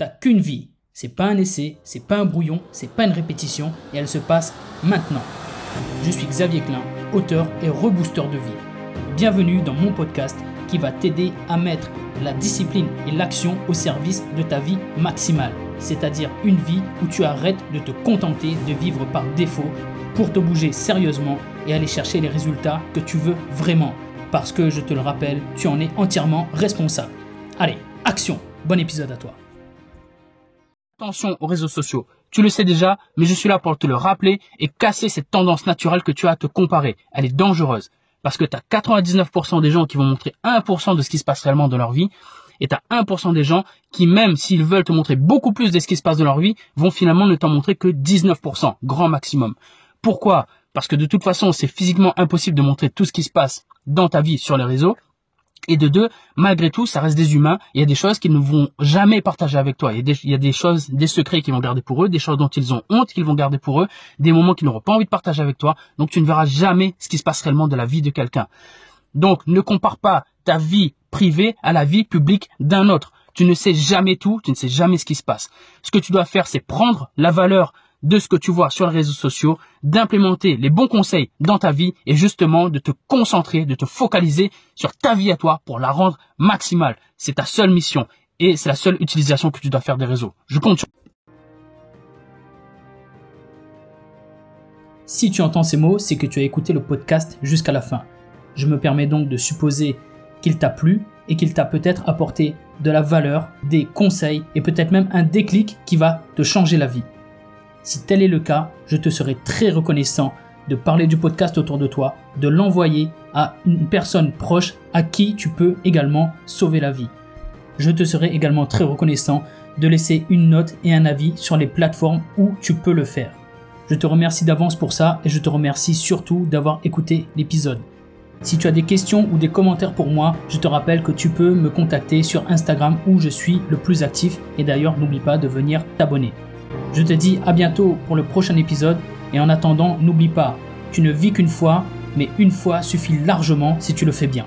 T'as qu'une vie. C'est pas un essai, c'est pas un brouillon, c'est pas une répétition et elle se passe maintenant. Je suis Xavier Klein, auteur et rebooster de vie. Bienvenue dans mon podcast qui va t'aider à mettre la discipline et l'action au service de ta vie maximale, c'est-à-dire une vie où tu arrêtes de te contenter de vivre par défaut pour te bouger sérieusement et aller chercher les résultats que tu veux vraiment. Parce que je te le rappelle, tu en es entièrement responsable. Allez, action Bon épisode à toi Attention aux réseaux sociaux. Tu le sais déjà, mais je suis là pour te le rappeler et casser cette tendance naturelle que tu as à te comparer. Elle est dangereuse. Parce que tu as 99% des gens qui vont montrer 1% de ce qui se passe réellement dans leur vie. Et tu as 1% des gens qui, même s'ils veulent te montrer beaucoup plus de ce qui se passe dans leur vie, vont finalement ne t'en montrer que 19%, grand maximum. Pourquoi? Parce que de toute façon, c'est physiquement impossible de montrer tout ce qui se passe dans ta vie sur les réseaux. Et de deux, malgré tout, ça reste des humains. Il y a des choses qu'ils ne vont jamais partager avec toi. Il y, a des, il y a des choses, des secrets qu'ils vont garder pour eux, des choses dont ils ont honte qu'ils vont garder pour eux, des moments qu'ils n'auront pas envie de partager avec toi. Donc tu ne verras jamais ce qui se passe réellement de la vie de quelqu'un. Donc ne compare pas ta vie privée à la vie publique d'un autre. Tu ne sais jamais tout, tu ne sais jamais ce qui se passe. Ce que tu dois faire, c'est prendre la valeur de ce que tu vois sur les réseaux sociaux, d'implémenter les bons conseils dans ta vie et justement de te concentrer, de te focaliser sur ta vie à toi pour la rendre maximale. C'est ta seule mission et c'est la seule utilisation que tu dois faire des réseaux. Je compte sur Si tu entends ces mots, c'est que tu as écouté le podcast jusqu'à la fin. Je me permets donc de supposer qu'il t'a plu et qu'il t'a peut-être apporté de la valeur, des conseils et peut-être même un déclic qui va te changer la vie. Si tel est le cas, je te serai très reconnaissant de parler du podcast autour de toi, de l'envoyer à une personne proche à qui tu peux également sauver la vie. Je te serai également très reconnaissant de laisser une note et un avis sur les plateformes où tu peux le faire. Je te remercie d'avance pour ça et je te remercie surtout d'avoir écouté l'épisode. Si tu as des questions ou des commentaires pour moi, je te rappelle que tu peux me contacter sur Instagram où je suis le plus actif et d'ailleurs n'oublie pas de venir t'abonner. Je te dis à bientôt pour le prochain épisode et en attendant, n'oublie pas, tu ne vis qu'une fois, mais une fois suffit largement si tu le fais bien.